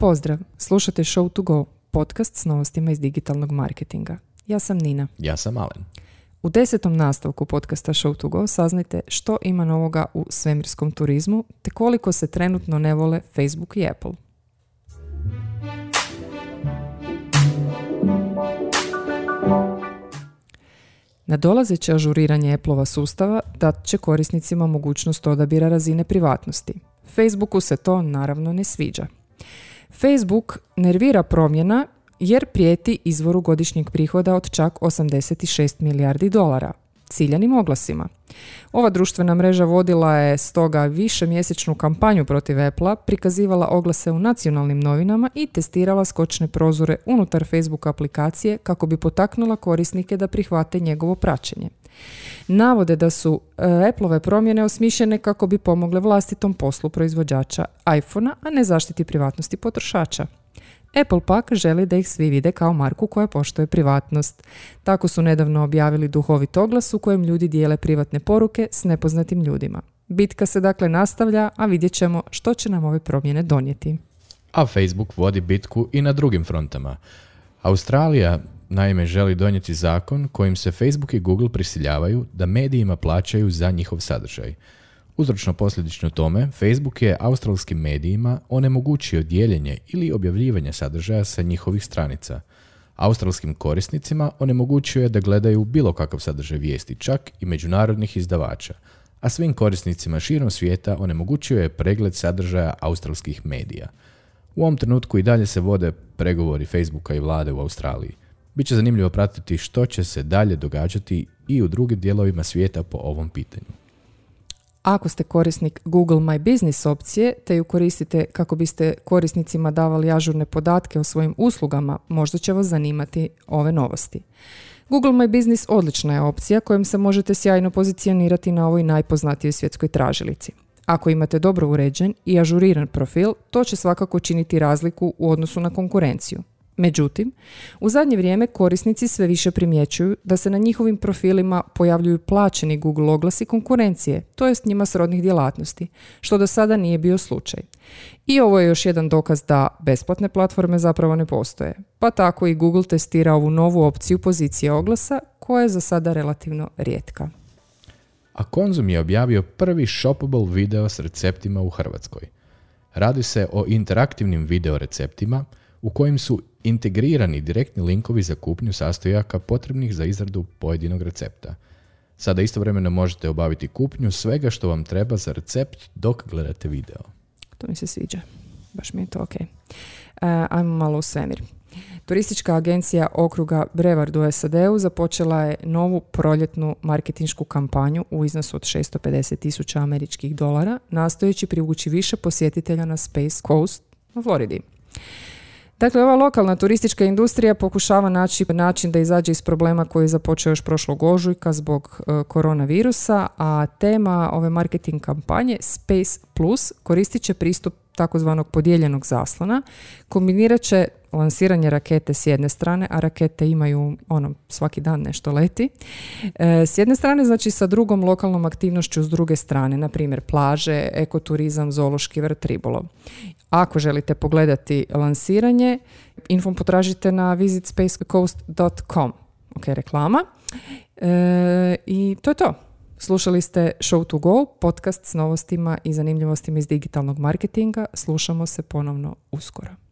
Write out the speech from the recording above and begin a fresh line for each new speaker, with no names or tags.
Pozdrav, slušate Show to Go, podcast s novostima iz digitalnog marketinga. Ja sam Nina.
Ja sam Alen.
U desetom nastavku podcasta Show to Go saznajte što ima novoga u svemirskom turizmu te koliko se trenutno ne vole Facebook i Apple. Nadolazeće ažuriranje Apple-ova sustava dat će korisnicima mogućnost odabira razine privatnosti. Facebooku se to naravno ne sviđa. Facebook nervira promjena jer prijeti izvoru godišnjeg prihoda od čak 86 milijardi dolara ciljanim oglasima. Ova društvena mreža vodila je stoga više mjesečnu kampanju protiv Apple, prikazivala oglase u nacionalnim novinama i testirala skočne prozore unutar Facebook aplikacije kako bi potaknula korisnike da prihvate njegovo praćenje. Navode da su e, Appleove promjene osmišljene kako bi pomogle vlastitom poslu proizvođača iPhona, a ne zaštiti privatnosti potrošača. Apple pak želi da ih svi vide kao marku koja poštuje privatnost. Tako su nedavno objavili duhovit oglas u kojem ljudi dijele privatne poruke s nepoznatim ljudima. Bitka se dakle nastavlja, a vidjet ćemo što će nam ove promjene donijeti.
A Facebook vodi bitku i na drugim frontama. Australija naime želi donijeti zakon kojim se Facebook i Google prisiljavaju da medijima plaćaju za njihov sadržaj. Uzročno posljedično tome, Facebook je australskim medijima onemogućio dijeljenje ili objavljivanje sadržaja sa njihovih stranica. Australskim korisnicima onemogućio je da gledaju bilo kakav sadržaj vijesti, čak i međunarodnih izdavača, a svim korisnicima širom svijeta onemogućio je pregled sadržaja australskih medija. U ovom trenutku i dalje se vode pregovori Facebooka i vlade u Australiji. Biće zanimljivo pratiti što će se dalje događati i u drugim dijelovima svijeta po ovom pitanju.
Ako ste korisnik Google My Business opcije te ju koristite kako biste korisnicima davali ažurne podatke o svojim uslugama, možda će vas zanimati ove novosti. Google My Business odlična je opcija kojom se možete sjajno pozicionirati na ovoj najpoznatijoj svjetskoj tražilici. Ako imate dobro uređen i ažuriran profil, to će svakako činiti razliku u odnosu na konkurenciju. Međutim, u zadnje vrijeme korisnici sve više primjećuju da se na njihovim profilima pojavljuju plaćeni Google oglasi konkurencije, to jest njima srodnih djelatnosti, što do sada nije bio slučaj. I ovo je još jedan dokaz da besplatne platforme zapravo ne postoje. Pa tako i Google testira ovu novu opciju pozicije oglasa koja je za sada relativno rijetka.
A Konzum je objavio prvi shoppable video s receptima u Hrvatskoj. Radi se o interaktivnim video receptima u kojim su integrirani direktni linkovi za kupnju sastojaka potrebnih za izradu pojedinog recepta. Sada istovremeno možete obaviti kupnju svega što vam treba za recept dok gledate video.
To mi se sviđa. Baš mi je to ok. Uh, ajmo malo u svemir. Turistička agencija okruga Brevard u SAD-u započela je novu proljetnu marketinšku kampanju u iznosu od 650 tisuća američkih dolara, nastojeći privući više posjetitelja na Space Coast u Floridi. Dakle, ova lokalna turistička industrija pokušava naći način da izađe iz problema koji je započeo još prošlog ožujka zbog e, koronavirusa, a tema ove marketing kampanje Space Plus koristit će pristup takozvanog podijeljenog zaslona, kombinirat će lansiranje rakete s jedne strane, a rakete imaju ono, svaki dan nešto leti. E, s jedne strane, znači sa drugom lokalnom aktivnošću s druge strane, na primjer plaže, ekoturizam, zoološki vrt, ribolov. Ako želite pogledati lansiranje, info potražite na visitspacecoast.com. Ok, reklama. E, I to je to. Slušali ste Show to Go, podcast s novostima i zanimljivostima iz digitalnog marketinga. Slušamo se ponovno uskoro.